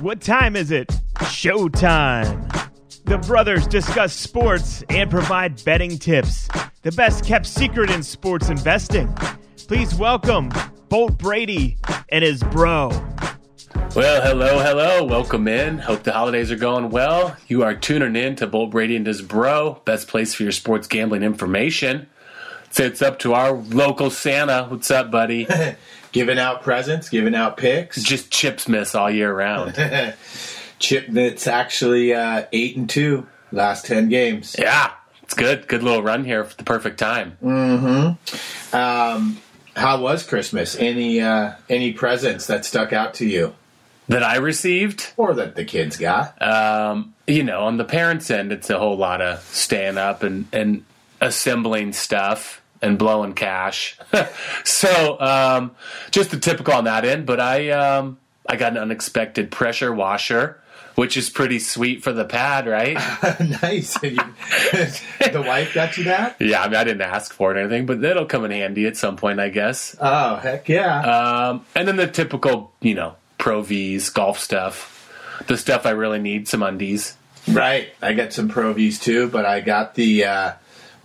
What time is it? Showtime. The brothers discuss sports and provide betting tips. The best kept secret in sports investing. Please welcome Bolt Brady and his bro. Well, hello, hello. Welcome in. Hope the holidays are going well. You are tuning in to Bolt Brady and his bro, best place for your sports gambling information. So it's up to our local Santa. What's up, buddy? giving out presents, giving out picks. Just chips miss all year round. Chip that's actually uh, eight and two last ten games. yeah, it's good. Good little run here for the perfect time. Um, how was Christmas? Any uh, any presents that stuck out to you, That I received, or that the kids got? um, you know, on the parents' end, it's a whole lot of staying up and, and assembling stuff and blowing cash. so um, just the typical on that end. But I um, I got an unexpected pressure washer, which is pretty sweet for the pad, right? nice. The wife got you that? yeah, I mean I didn't ask for it or anything, but it'll come in handy at some point, I guess. Oh heck yeah! Um, and then the typical, you know, Pro V's golf stuff. The stuff I really need, some undies. right. I got some Pro V's too, but I got the uh,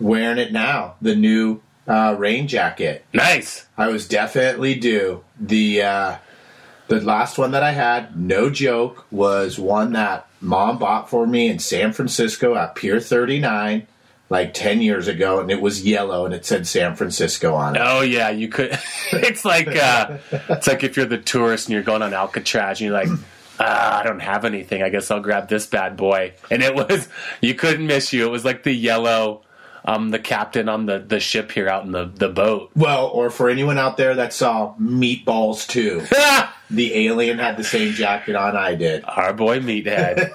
wearing it now. The new uh, rain jacket. Nice. I was definitely due. The uh, the last one that I had, no joke, was one that mom bought for me in San Francisco at Pier 39 like 10 years ago and it was yellow and it said San Francisco on it. Oh yeah, you could. it's like uh, it's like if you're the tourist and you're going on Alcatraz and you're like, ah, I don't have anything. I guess I'll grab this bad boy. And it was you couldn't miss you. It was like the yellow, um, the captain on the the ship here out in the the boat. Well, or for anyone out there that saw Meatballs 2, the alien had the same jacket on I did. Our boy Meathead.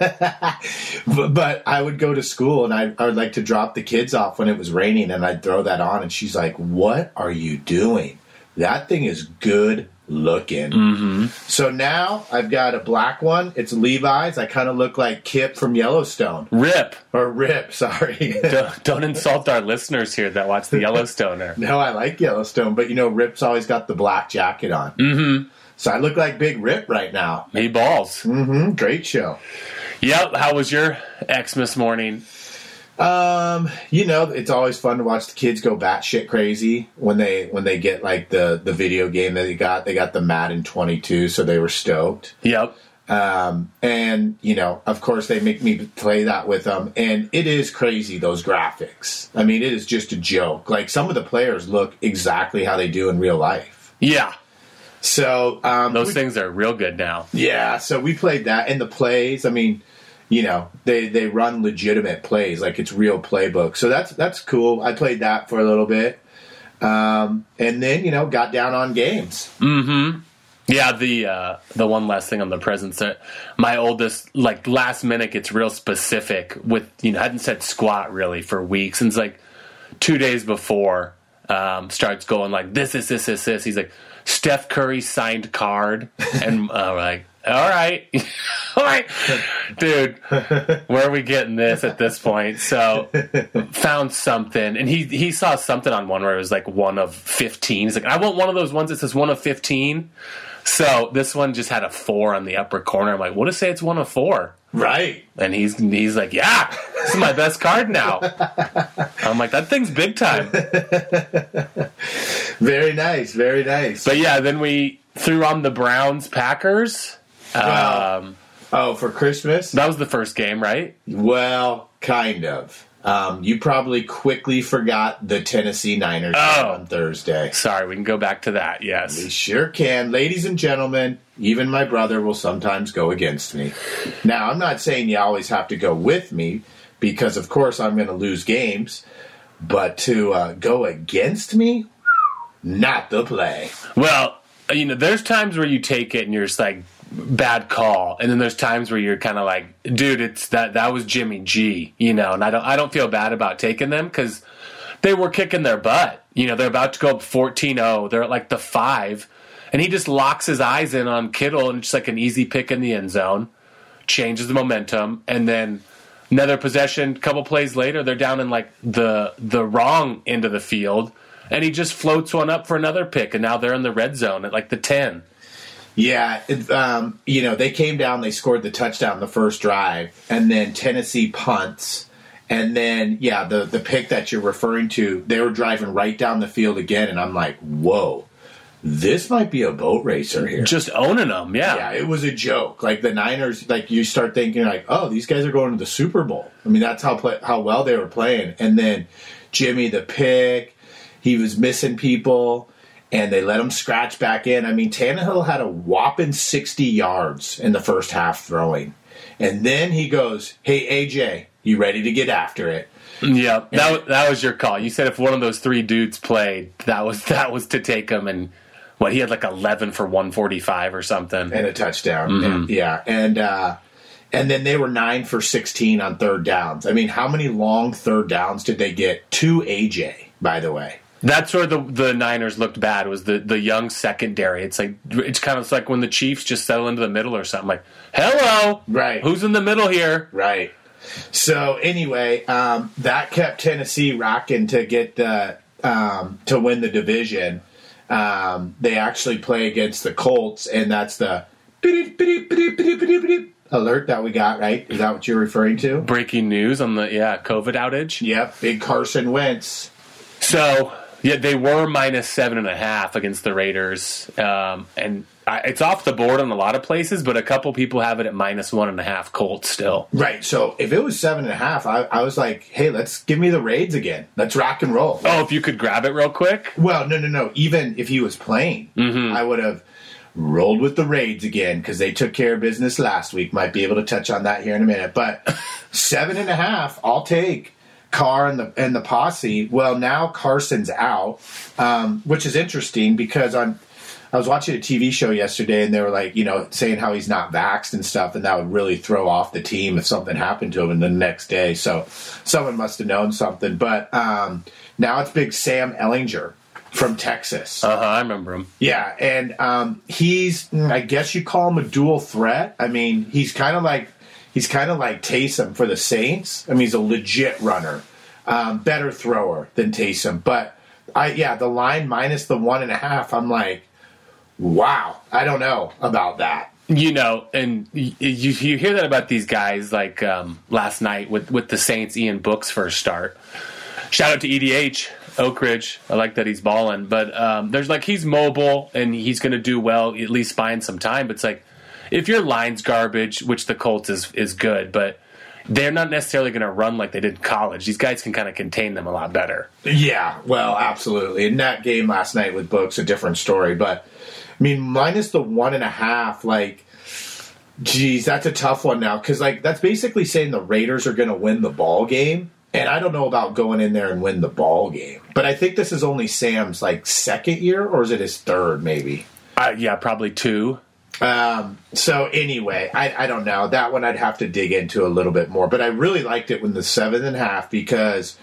But, but I would go to school and I, I would like to drop the kids off when it was raining and I'd throw that on and she's like, What are you doing? That thing is good looking. Mm-hmm. So now I've got a black one. It's Levi's. I kind of look like Kip from Yellowstone. Rip. Or Rip, sorry. Don't, don't insult our listeners here that watch the Yellowstoner. no, I like Yellowstone, but you know, Rip's always got the black jacket on. Mm-hmm. So I look like Big Rip right now. He balls. hmm Great show. Yep. How was your Xmas morning? Um, you know, it's always fun to watch the kids go batshit crazy when they when they get like the the video game that they got. They got the Madden 22, so they were stoked. Yep. Um, and you know, of course, they make me play that with them, and it is crazy those graphics. I mean, it is just a joke. Like some of the players look exactly how they do in real life. Yeah. So um, Those we- things are real good now. Yeah, so we played that and the plays. I mean, you know, they they run legitimate plays like it's real playbook. So that's that's cool. I played that for a little bit, um, and then you know got down on games. Mm-hmm yeah, the uh, the one last thing on the presents that my oldest like last minute gets real specific with you know hadn't said squat really for weeks and it's like two days before um, starts going like this this this this this he's like Steph Curry signed card and uh, like all right all right dude where are we getting this at this point so found something and he he saw something on one where it was like one of 15 he's like I want one of those ones that says one of 15 so this one just had a four on the upper corner. I'm like, what to say it's one of four? Right. And he's he's like, yeah, this is my best card now. I'm like, that thing's big time. Very nice. Very nice. But yeah, then we threw on the Browns Packers. Wow. Um, oh, for Christmas? that was the first game, right? Well, kind of. Um, you probably quickly forgot the Tennessee Niners Oh. on Thursday. Sorry, we can go back to that. Yes, we sure can. Ladies and gentlemen, even my brother will sometimes go against me. Now, I'm not saying you always have to go with me because, of course, I'm going to lose games, but to uh, go against me, not the play. Well, you know, there's times where you take it and you're just like bad call, and then there's times where you're kind of like, dude, it's that that was Jimmy G, you know, and I don't I don't feel bad about taking them because they were kicking their butt. You know, they're about to go up 14-0. They're at like the five, and he just locks his eyes in on Kittle and just like an easy pick in the end zone, changes the momentum, and then another possession. Couple plays later, they're down in like the the wrong end of the field, and he just floats one up for another pick, and now they're in the red zone at like the ten. Yeah, it, um, you know, they came down, they scored the touchdown the first drive, and then Tennessee punts. And then, yeah, the, the pick that you're referring to, they were driving right down the field again, and I'm like, whoa, this might be a boat racer here. Just owning them, yeah. Yeah, it was a joke. Like the Niners, like you start thinking, like, oh, these guys are going to the Super Bowl. I mean, that's how play, how well they were playing. And then Jimmy the pick, he was missing people, and they let him scratch back in. I mean, Tannehill had a whopping sixty yards in the first half throwing, and then he goes, "Hey AJ, you ready to get after it?" Yeah, that was, that was your call. You said if one of those three dudes played, that was that was to take him and what he had like eleven for one forty five or something. and a touchdown. And- yeah, and uh, and then they were nine for sixteen on third downs. I mean, how many long third downs did they get to AJ? By the way, That's where the the Niners looked bad was the the young secondary. It's like it's kind of like when the Chiefs just settle into the middle or something. Like, hello, Right. Who's in the middle here? right? So anyway, um, that kept Tennessee rocking to get the um, to win the division. Um, they actually play against the Colts, and that's the alert that we got. Right? Is that what you're referring to? Breaking news on the yeah COVID outage. Yep, big Carson Wentz. So yeah, they were minus seven and a half against the Raiders, um, and I, it's off the board on a lot of places, but a couple people have it at minus one and a half. Colts still. Right. So if it was seven and a half, I, I was like, hey, let's give me the raids again. Let's rock and roll. Oh, if you could grab it real quick. Well, no, no, no. Even if he was playing, I would have rolled with the raids again because they took care of business last week. Might be able to touch on that here in a minute. But seven and a half, I'll take. Carr and the and the posse. Well, now Carson's out, um, which is interesting because on I was watching a TV show yesterday and they were like, you know, saying how he's not vaxxed and stuff, and that would really throw off the team if something happened to him in the next day. So someone must have known something. But um, now it's big Sam Ehlinger from Texas. Uh huh. I remember him. Yeah, and um, he's I guess you call him a dual threat. I mean, he's kind of like he's kind of like Taysom for the Saints. I mean, he's a legit runner, um, better thrower than Taysom. But I yeah, the line minus the one and a half. I'm like, wow, I don't know about that. You know, and you, you hear that about these guys like um, last night with with the Saints. Ian Book's first start. Shout out to EDH Oak Ridge. I like that he's balling, but um, there's like he's mobile and he's going to do well at least buying some time. But it's like if your line's garbage, which the Colts is is good, but they're not necessarily going to run like they did in college. These guys can kind of contain them a lot better. Yeah, well, absolutely. In that game last night with Books, a different story. But I mean, minus the one and a half, like, geez, that's a tough one now because like that's basically saying the Raiders are going to win the ball game. And I don't know about going in there and win the ball game, but I think this is only Sam's like second year, or is it his third, maybe? Uh, yeah, probably two. Um, so anyway, I, I don't know. That one I'd have to dig into a little bit more. But I really liked it when the seven and a half because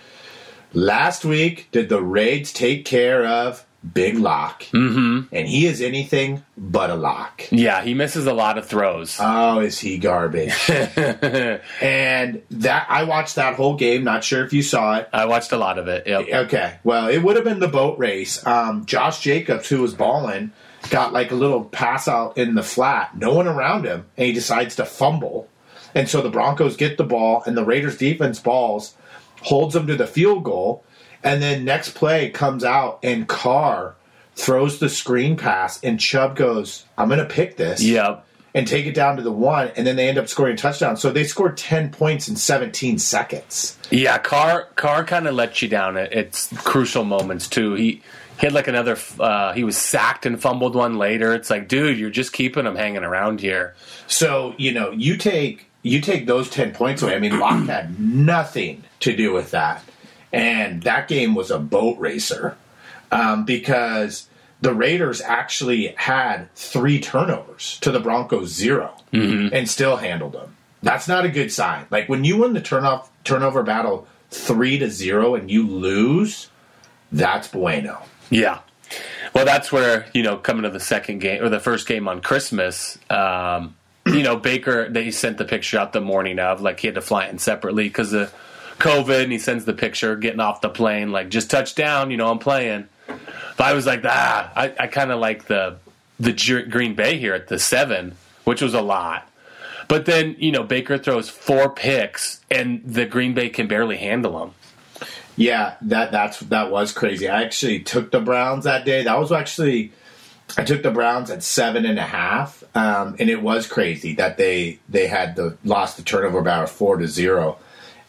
last week did the Raids take care of Big Lock, mm-hmm. and he is anything but a lock. Yeah, he misses a lot of throws. Oh, is he garbage? and that I watched that whole game. Not sure if you saw it. I watched a lot of it. Yep. Okay, well, it would have been the boat race. Um, Josh Jacobs, who was balling, got like a little pass out in the flat, no one around him, and he decides to fumble. And so the Broncos get the ball, and the Raiders defense balls, holds them to the field goal, and then next play comes out, and Carr throws the screen pass, and Chubb goes, "I'm going to pick this." Yep. And take it down to the one, and then they end up scoring a touchdown. So they scored 10 points in 17 seconds. Yeah, Carr Carr kind of lets you down at, at crucial moments too. He he had like another. Uh, he was sacked and fumbled one later. It's like, dude, you're just keeping him hanging around here. So you know, you take you take those ten points away. I mean, Lock had nothing to do with that, and that game was a boat racer um, because the Raiders actually had three turnovers to the Broncos 0 and still handled them. That's not a good sign. Like when you win the turnoff turnover battle three to zero and you lose, that's bueno. Yeah. Well, that's where you know coming to the second game or the first game on Christmas. Um, you know, Baker they sent the picture out the morning of like he had to fly in separately because of COVID, and he sends the picture getting off the plane like just touched down. You know, I'm playing. But I was like, ah, I, I kind of like the the Green Bay here at the seven, which was a lot. But then you know Baker throws four picks, and the Green Bay can barely handle them. Yeah, that that's that was crazy. I actually took the Browns that day. That was actually I took the Browns at seven and a half, um, and it was crazy that they they had the lost the turnover about four to zero,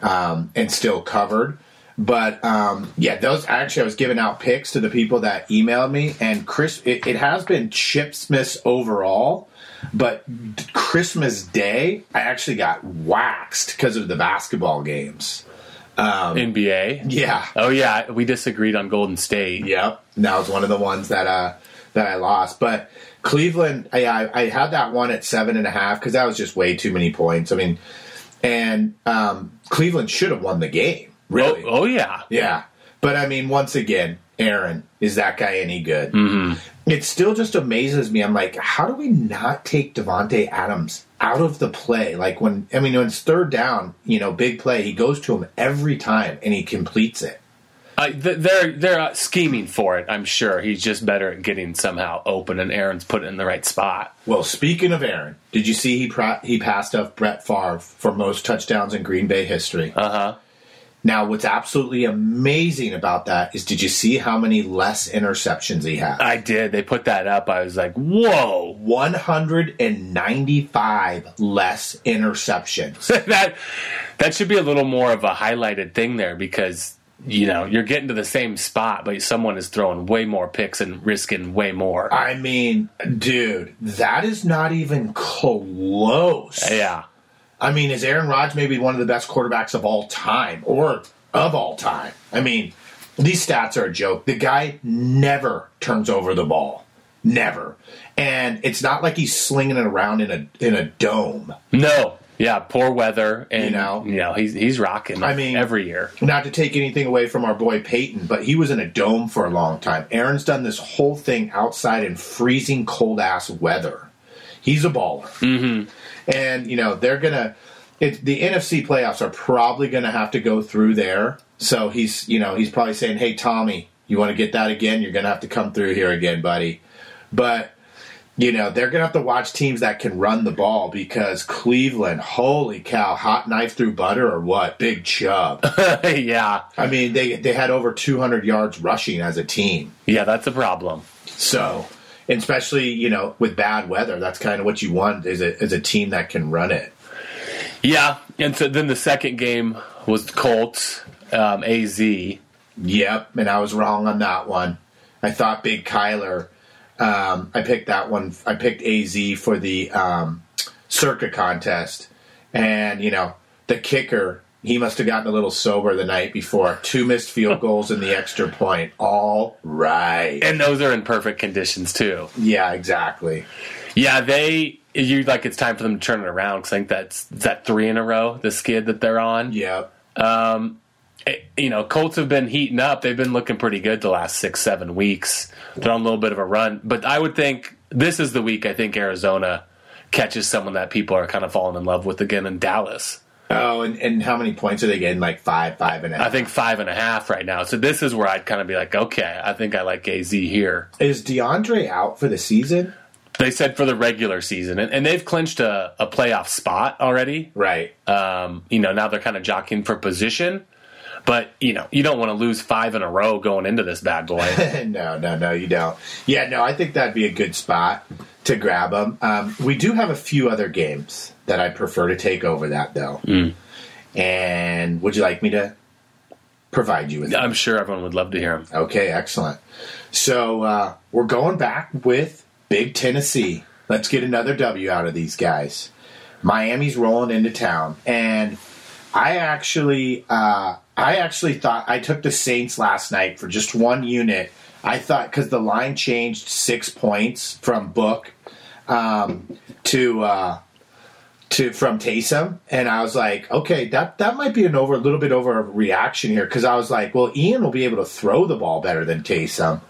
um, and still covered. But um, yeah, those actually I was giving out picks to the people that emailed me, and Chris, it, it has been Chip Smith overall. But Christmas Day, I actually got waxed because of the basketball games. NBA. Yeah, Oh yeah, we disagreed on Golden State. Yep, and that was one of the ones that uh that I lost. But Cleveland, I I, I had that one at seven and a half because that was just way too many points. I mean, and um, Cleveland should have won the game. Really? Oh, oh yeah. Yeah, but I mean, once again, Aaron is that guy any good? Mm-hmm. It still just amazes me. I'm like, how do we not take Davante Adams out of the play? Like when I mean, when it's third down, you know, big play, he goes to him every time and he completes it. I, th- they're they're uh, scheming for it. I'm sure he's just better at getting somehow open, and Aaron's put it in the right spot. Well, speaking of Aaron, did you see he pra- he passed up Brett Favre for most touchdowns in Green Bay history? Uh huh. Now, what's absolutely amazing about that is, did you see how many less interceptions he had? I did. They put that up. I was like, whoa. 195 less interceptions. that that should be a little more of a highlighted thing there because you know you're getting to the same spot, but someone is throwing way more picks and risking way more. I mean, dude, that is not even close. yeah. I mean, is Aaron Rodgers maybe one of the best quarterbacks of all time or of all time? I mean, these stats are a joke. The guy never turns over the ball. Never. And it's not like he's slinging it around in a in a dome. No. Yeah. Poor weather, and You know? you know he's he's rocking. I mean- every year. Not to take anything away from our boy Peyton, but he was in a dome for a long time. Aaron's done this whole thing outside in freezing cold ass weather. He's a baller. Mm-hmm. And, you know, they're going to, the NFC playoffs are probably going to have to go through there. So he's, you know, he's probably saying, hey, Tommy, you want to get that again? You're going to have to come through here again, buddy. But, you know, they're going to have to watch teams that can run the ball because Cleveland, holy cow, hot knife through butter or what? Big Chubb. yeah. I mean, they they had over 200 yards rushing as a team. Yeah. That's a problem. So, especially you know with bad weather, that's kind of what you want is a is a team that can run it. Yeah. And so then the second game was the Colts, um, AZ. Yep, and I was wrong on that one. I thought Big Kyler. Um, I picked that one. I picked AZ for the um, Circa contest, and you know the kicker. He must have gotten a little sober the night before. Two missed field goals and the extra point. All right. And those are in perfect conditions too. Yeah, exactly. Yeah, they you like it's time for them to turn it around because I think that's that three in a row the skid that they're on. Yep. Eh, You know, Colts have been heating up. They've been looking pretty good the last six seven weeks. They're on a little bit of a run, but I would think this is the week. I think Arizona catches someone that people are kind of falling in love with again in Dallas. Oh, and, and how many points are they getting? Like five, five and a half. I think five and a half right now. So this is where I'd kind of be like, okay, I think I like AZ here. Is DeAndre out for the season? They said for the regular season, and, and they've clinched a, a playoff spot already. Right. Um, you know, now they're kind of jockeying for position. But, you know, you don't want to lose five in a row going into this bad boy. no, no, no, you don't. Yeah, no, I think that'd be a good spot to grab them. Um, we do have a few other games that I prefer to take over that, though. And would you like me to provide you with them? I'm sure everyone would love to hear them. Okay, excellent. So uh, we're going back with Big Tennessee. Let's get another W out of these guys. Miami's rolling into town, and I actually, uh, I actually thought I took the Saints last night for just one unit. I thought because the line changed six points from Book um, to uh, to from Taysom, and I was like, okay, that that might be an over a little bit over a reaction here because I was like, well, Ian will be able to throw the ball better than Taysom.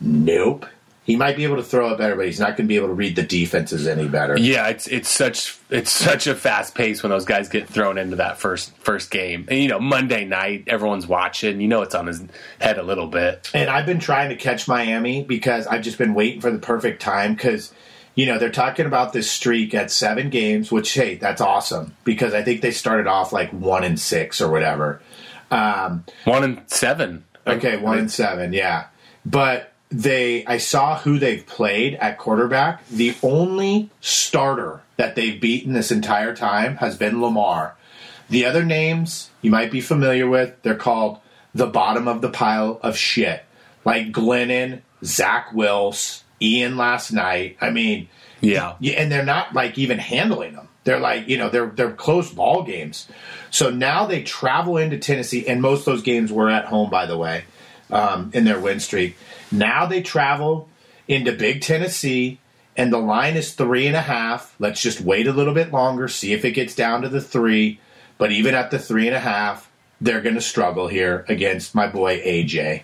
Nope, He might be able to throw it better, but he's not going to be able to read the defenses any better. Yeah, it's it's such it's such a fast pace when those guys get thrown into that first first game. And you know, Monday night, everyone's watching. You know, it's on his head a little bit. And I've been trying to catch Miami because I've just been waiting for the perfect time because, you know, they're talking about this streak at seven games, which, hey, that's awesome because I think they started off like one and six or whatever. Um, One and seven. okay, one and seven, yeah. But they, I saw who they've played at quarterback. The only starter that they've beaten this entire time has been Lamar. The other names you might be familiar with, they're called the bottom of the pile of shit. Like Glennon, Zach Wills, Ian last night. I mean, Yeah. and they're not like even handling them. They're like, you know, they're they're close ball games. So now they travel into Tennessee, and most of those games were at home, by the way, um, in their win streak. Now they travel into Big Tennessee, and the line is three and a half. Let's just wait a little bit longer, see if it gets down to the three. But even at the three and a half, they're going to struggle here against my boy AJ.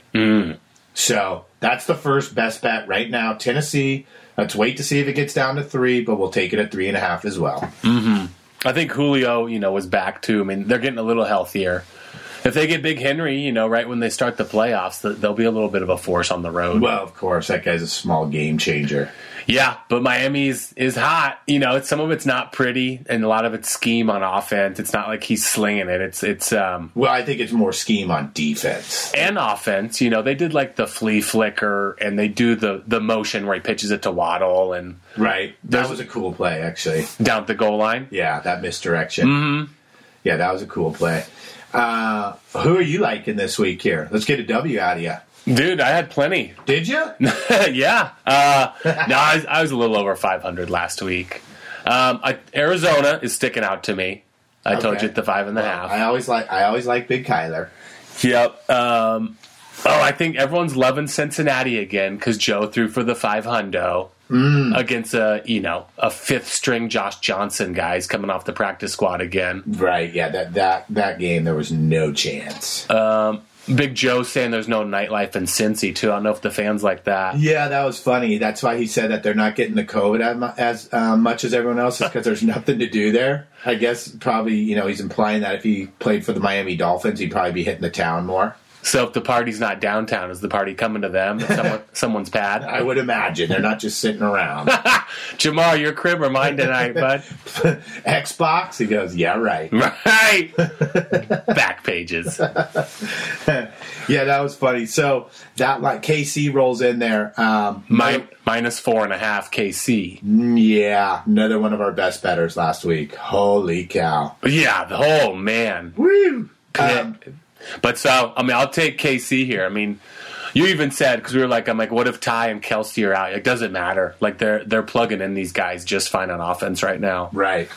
So that's the first best bet right now. Tennessee. Let's wait to see if it gets down to three, but we'll take it at three and a half as well. Mm-hmm. I think Julio, you know, was back too. I mean, they're getting a little healthier. If they get Big Henry, you know, right when they start the playoffs, th- there'll be a little bit of a force on the road. Well, of course, that guy's a small game changer. Yeah, but Miami's is hot. You know, it's, some of it's not pretty, and a lot of it's scheme on offense. It's not like he's slinging it. It's it's um Well, I think it's more scheme on defense. and offense. You know, they did like the flea flicker, and they do the the motion where he pitches it to Waddle and Right. That was a cool play, actually. down the goal line. Yeah, that misdirection. Mm-hmm. Yeah, that was a cool play. Uh, who are you liking this week here? Let's get a W out of you. Dude, I had plenty. Did you? yeah. Uh, no, I was, I was a little over 500 last week. Um, I, Arizona is sticking out to me. I told you at the five and a half. I always like I always like Big Kyler. Yep. Um, oh, I think everyone's loving Cincinnati again because Joe threw for the five hundo against a you know a fifth string Josh Johnson guys coming off the practice squad again. Right. Yeah. That that that game there was no chance. Big Joe saying there's no nightlife in Cincy too. I don't know if the fans like that. Yeah, that was funny. That's why he said that they're not getting the COVID as, as uh, much as everyone else is because there's nothing to do there. I guess probably you know he's implying that if he played for the Miami Dolphins, he'd probably be hitting the town more. So if the party's not downtown, is the party coming to them? Someone, someone's pad. I would imagine they're not just sitting around. Ja'Marr, your crib or mine tonight, bud? Xbox. He goes, yeah, right. Right. Back pages. Yeah, that was funny. So that like KC rolls in there. Um, Mi- minus four and a half KC. yeah, another one of our best betters last week. Holy cow! Yeah, the whole man. Woo! Um, but so, I mean, I'll take KC here. I mean, you even said because we were like, I'm like, what if Ty and Kelce are out? It doesn't matter. Like they're they're plugging in these guys just fine on offense right now. Right.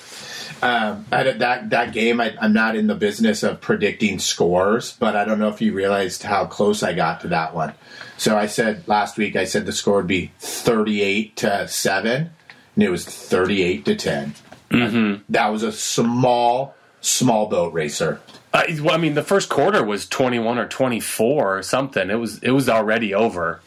Um, I, that that game, I, I'm not in the business of predicting scores, but I don't know if you realized how close I got to that one. So I said last week, I said the score would be 38 to seven, and it was 38 to 10. Mm-hmm. That was a small, small boat racer. Uh, well, I mean, the first quarter was 21 or 24 or something. It was it was already over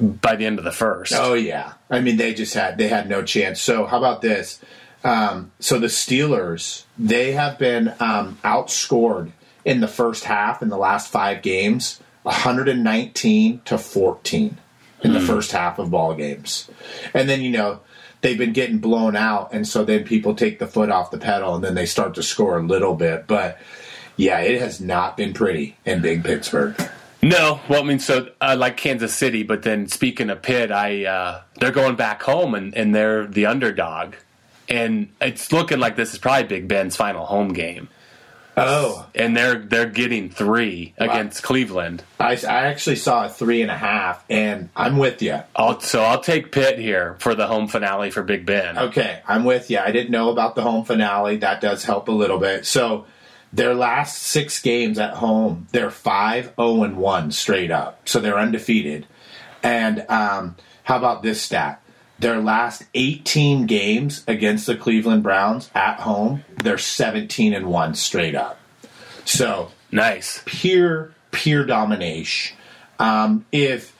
by the end of the first. Oh yeah, I mean they just had they had no chance. So how about this? Um, so the Steelers they have been um, outscored in the first half in the last five games, 119 to 14 in the first half of ball games, and then you know they've been getting blown out, and so then people take the foot off the pedal, and then they start to score a little bit, but. Yeah, it has not been pretty in Big Pittsburgh. No, well, I mean, so I like Kansas City, but then speaking of Pitt, I uh, they're going back home and, and they're the underdog, and it's looking like this is probably Big Ben's final home game, Oh, and they're they're getting three against Cleveland. I, I actually saw a three and a half, and I'm with you. I'll, so I'll take Pitt here for the home finale for Big Ben. Okay, I'm with you. I didn't know about the home finale. That does help a little bit. So, their last six games at home, they're 5 0 and 1 straight up. So, they're undefeated. And um, how about this stat? Their last 18 games against the Cleveland Browns at home, they're 17 and 1 straight up. So, Nice. pure pure domination. Um, if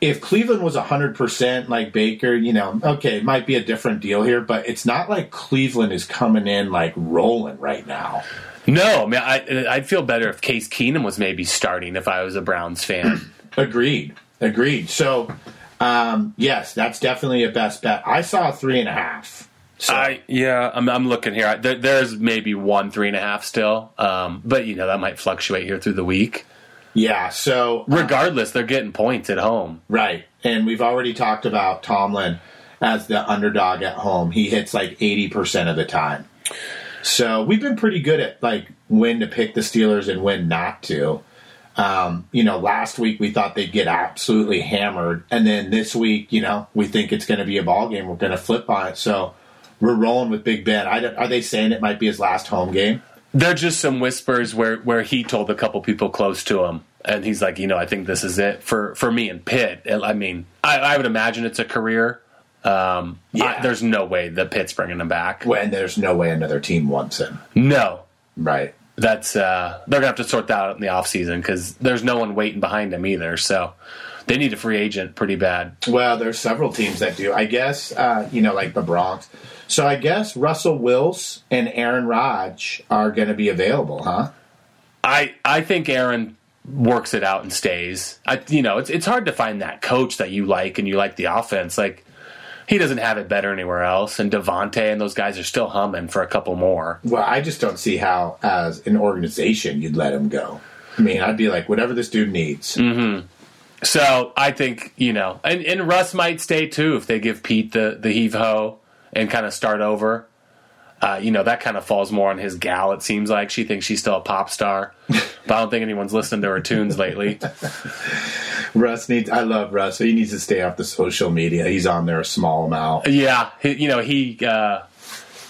if Cleveland was 100% like Baker, you know, okay, it might be a different deal here, but it's not like Cleveland is coming in like rolling right now. No, I mean, I, I'd feel better if Case Keenum was maybe starting if I was a Browns fan. Agreed. Agreed. So, um, yes, that's definitely a best bet. I saw a three and a half. So, I yeah, I'm, I'm looking here. There, there's maybe one three and a half still, um, but you know that might fluctuate here through the week. yeah. So, Regardless, they're getting points at home. Right. And we've already talked about Tomlin as the underdog at home. He hits like 80% of the time. So we've been pretty good at like when to pick the Steelers and when not to. Um, you know, last week we thought they'd get absolutely hammered. And then this week, you know, we think it's going to be a ball game. We're going to flip on it. So we're rolling with Big Ben. I are they saying it might be his last home game? There are just some whispers where where he told a couple people close to him, and he's like, you know, I think this is it for for me and Pitt. I mean, I, I would imagine it's a career. Um, Yeah. I- there's no way that Pitt's bringing him back. When there's no way another team wants him. No, Right. That's uh, they're gonna have to sort that out in the offseason because there's no one waiting behind him either. So they need a free agent pretty bad. Well, there's several teams that do. I guess uh, you know, like the Bronx. So I guess Russell Wills and Aaron Rodge are going to be available, huh? I I think Aaron works it out and stays. I you know it's it's hard to find that coach that you like and you like the offense. Like he doesn't have it better anywhere else. And Davante and those guys are still humming for a couple more. Well, I just don't see how, as an organization, you'd let him go. I mean, I'd be like, whatever this dude needs. Mm-hmm. So I think you know, and, and Russ might stay too if they give Pete the the heave ho and kind of start over. Uh, you know that kind of falls more on his gal. It seems like she thinks she's still a pop star, but I don't think anyone's listening to her tunes lately. Russ needs. I love Russ. So he needs to stay off the social media. He's on there a small amount. Yeah, he, you know he uh,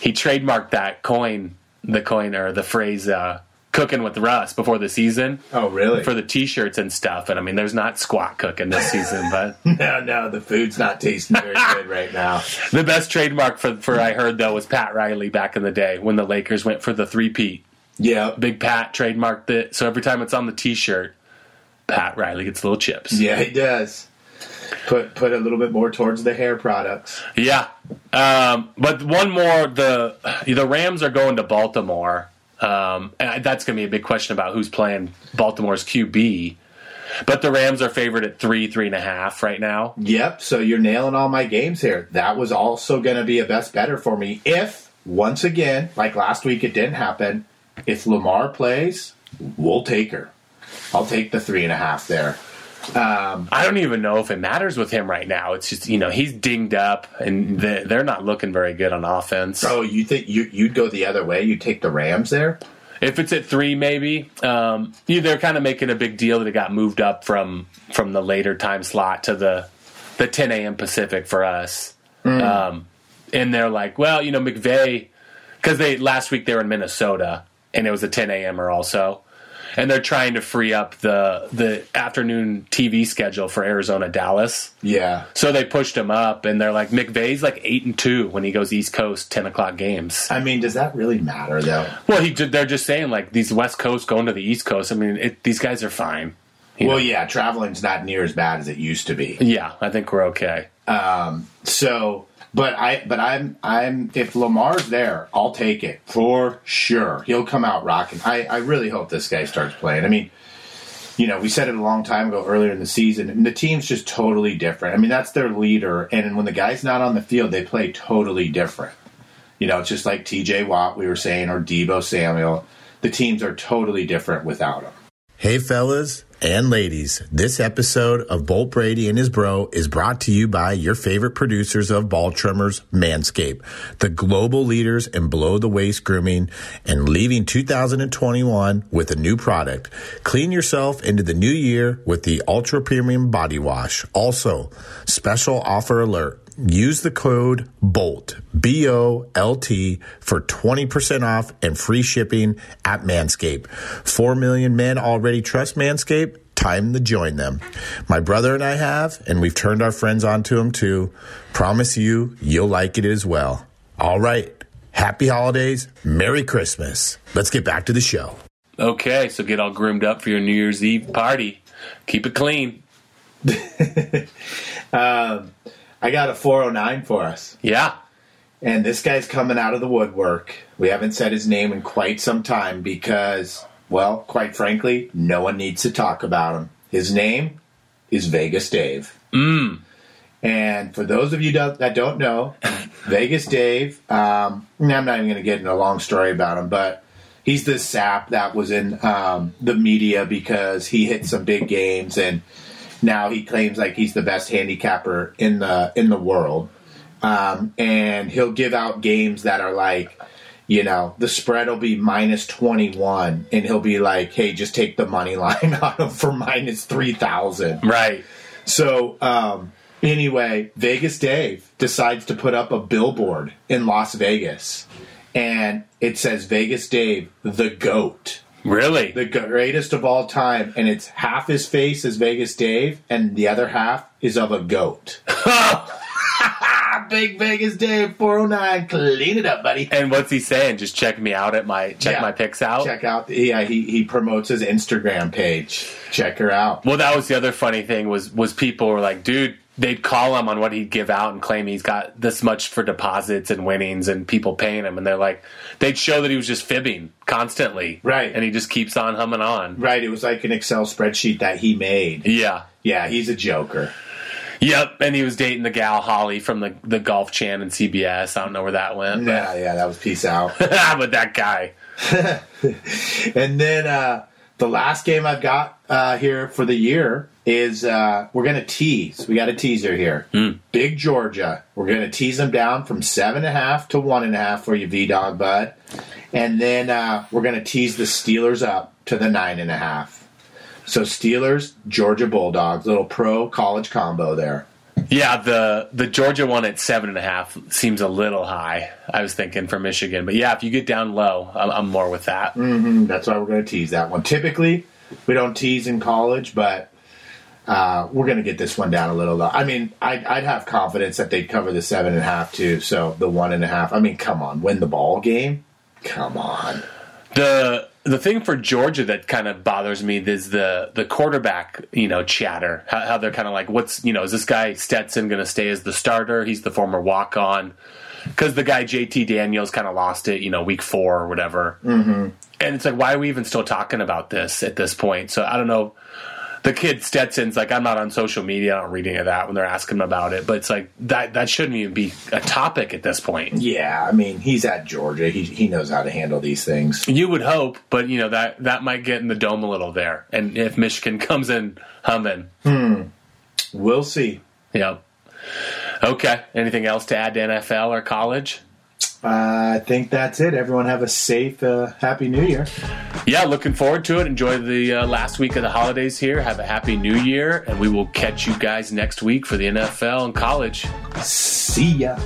he trademarked that coin, the coin or the phrase uh, "cooking with Russ" before the season Oh, really? for the T-shirts and stuff. And I mean, there's not squat cooking this season, but no, no, the food's not tasting very good right now. the best trademark for for I heard though was Pat Riley back in the day when the Lakers went for the three peat. Yeah, Big Pat trademarked it, so every time it's on the T-shirt, Pat Riley gets little chips. yeah, he does. Put put a little bit more towards the hair products. Yeah, um, but one more the the Rams are going to Baltimore. Um, and that's going to be a big question about who's playing Baltimore's QB. But the Rams are favored at three, three and a half right now. Yep. So you're nailing all my games here. That was also going to be a best better for me if, once again, like last week, it didn't happen. If Lamar plays, we'll take her. I'll take the three and a half there. I don't even know if it matters with him right now. It's just you know he's dinged up, and they- they're not looking very good on offense. Oh, you think you you'd go the other way? You'd take the Rams there? If it's at three, maybe um, they're kind of making a big deal that it got moved up from from the later time slot to the the 10 a.m. Pacific for us. Um, and they're like, well, you know, McVay, because they last week they were in Minnesota and it was a 10 a.m. or also, and they're trying to free up the the afternoon TV schedule for Arizona Dallas. Yeah. So they pushed him up, and they're like, McVay's like eight and two when he goes East Coast 10 o'clock games. I mean, does that really matter though? Well, he they're just saying like these West Coast going to the East Coast. I mean, it, these guys are fine. Well, know? yeah, traveling's not near as bad as it used to be. yeah, I think we're okay. Um, so, but I, but I'm, I'm. If Lamar's there, I'll take it for sure. He'll come out rocking. I, I really hope this guy starts playing. I mean, you know, we said it a long time ago, earlier in the season, and the team's just totally different. I mean, that's their leader, and when the guy's not on the field, they play totally different. You know, it's just like T.J. Watt we were saying, or Deebo Samuel. The teams are totally different without him. Hey, fellas and ladies, this episode of Bolt Brady and his bro is brought to you by your favorite producers of ball trimmers, Manscaped, the global leaders in below the waist grooming and leaving 2021 with a new product. Clean yourself into the new year with the ultra premium body wash. Also, special offer alert. Use the code BOLT, B O L T, for 20% off and free shipping at Manscaped. 4 million men already trust Manscaped. Time to join them. My brother and I have, and we've turned our friends onto them too. Promise you, you'll like it as well. All right. Happy holidays. Merry Christmas. Let's get back to the show. Okay, so get all groomed up for your New Year's Eve party. Keep it clean. um, I got a 409 for us. Yeah. And this guy's coming out of the woodwork. We haven't said his name in quite some time because, well, quite frankly, no one needs to talk about him. His name is Vegas Dave. Mm. And for those of you that don't know, Vegas Dave, um, I'm not even going to get into a long story about him, but he's this sap that was in um, the media because he hit some big games and now he claims like he's the best handicapper in the in the world. Um, and he'll give out games that are like, you know, the spread will be minus 21, and he'll be like, hey, just take the money line on him for minus 3,000. Right. So, um, anyway, Vegas Dave decides to put up a billboard in Las Vegas, and it says Vegas Dave, the GOAT. Really? The greatest of all time, and it's half his face is Vegas Dave, and the other half is of a goat. Big Vegas Dave 409. Clean it up, buddy. And what's he saying? Just check me out at my check Yeah. my pics out. Check out. Yeah, he, he promotes his Instagram page. Check her out. Well, that was the other funny thing was was people were like, dude, they'd call him on what he'd give out and claim he's got this much for deposits and winnings and people paying him, and they're like, they'd show that he was just fibbing constantly, Right. And he just keeps on humming on. Right, it was like an Excel spreadsheet that he made. Yeah. Yeah, he's a joker. Yep, and he was dating the gal Holly from the the Golf Chan and CBS. I don't know where that went, but, Yeah, yeah, that was peace out. but that guy. and then uh, the last game I've got uh, here for the year is uh, we're going to tease. We got a teaser here. Big Georgia. We're going to tease them down from seven and a half to one and a half for you, V Dog Bud. And then uh, we're going to tease the Steelers up to the nine and a half. So Steelers, Georgia Bulldogs, little pro college combo there. Yeah, the the Georgia one at seven and a half seems a little high. I was thinking for Michigan, but yeah, if you get down low, I'm, I'm more with that. That's why we're going to tease that one. Typically, we don't tease in college, but uh, we're going to get this one down a little low. I mean, I'd, I'd have confidence that they'd cover the seven and a half too. So the one and a half. I mean, come on, win the ball game. Come on. The the thing for Georgia that kind of bothers me is the the quarterback, you know, chatter. How, how they're kind of like, what's you know, is this guy Stetson going to stay as the starter? He's the former walk on. Because the guy JT Daniels kind of lost it, you know, week four or whatever. Mm-hmm. And it's like, why are we even still talking about this at this point? So I don't know. The kid Stetson's like, I'm not on social media. I don't read any of that when they're asking him about it. But it's like that that shouldn't even be a topic at this point. Yeah, I mean, he's at Georgia. He he knows how to handle these things. You would hope, but you know that that might get in the dome a little there. And if Michigan comes in humming, hmm. We'll see. yeah. Okay. Anything else to add to NFL or college? I think that's it. Everyone have a safe, uh, happy New Year. Yeah, looking forward to it. Enjoy the uh, last week of the holidays here. Have a happy New Year, and we will catch you guys next week for the NFL and college. See ya.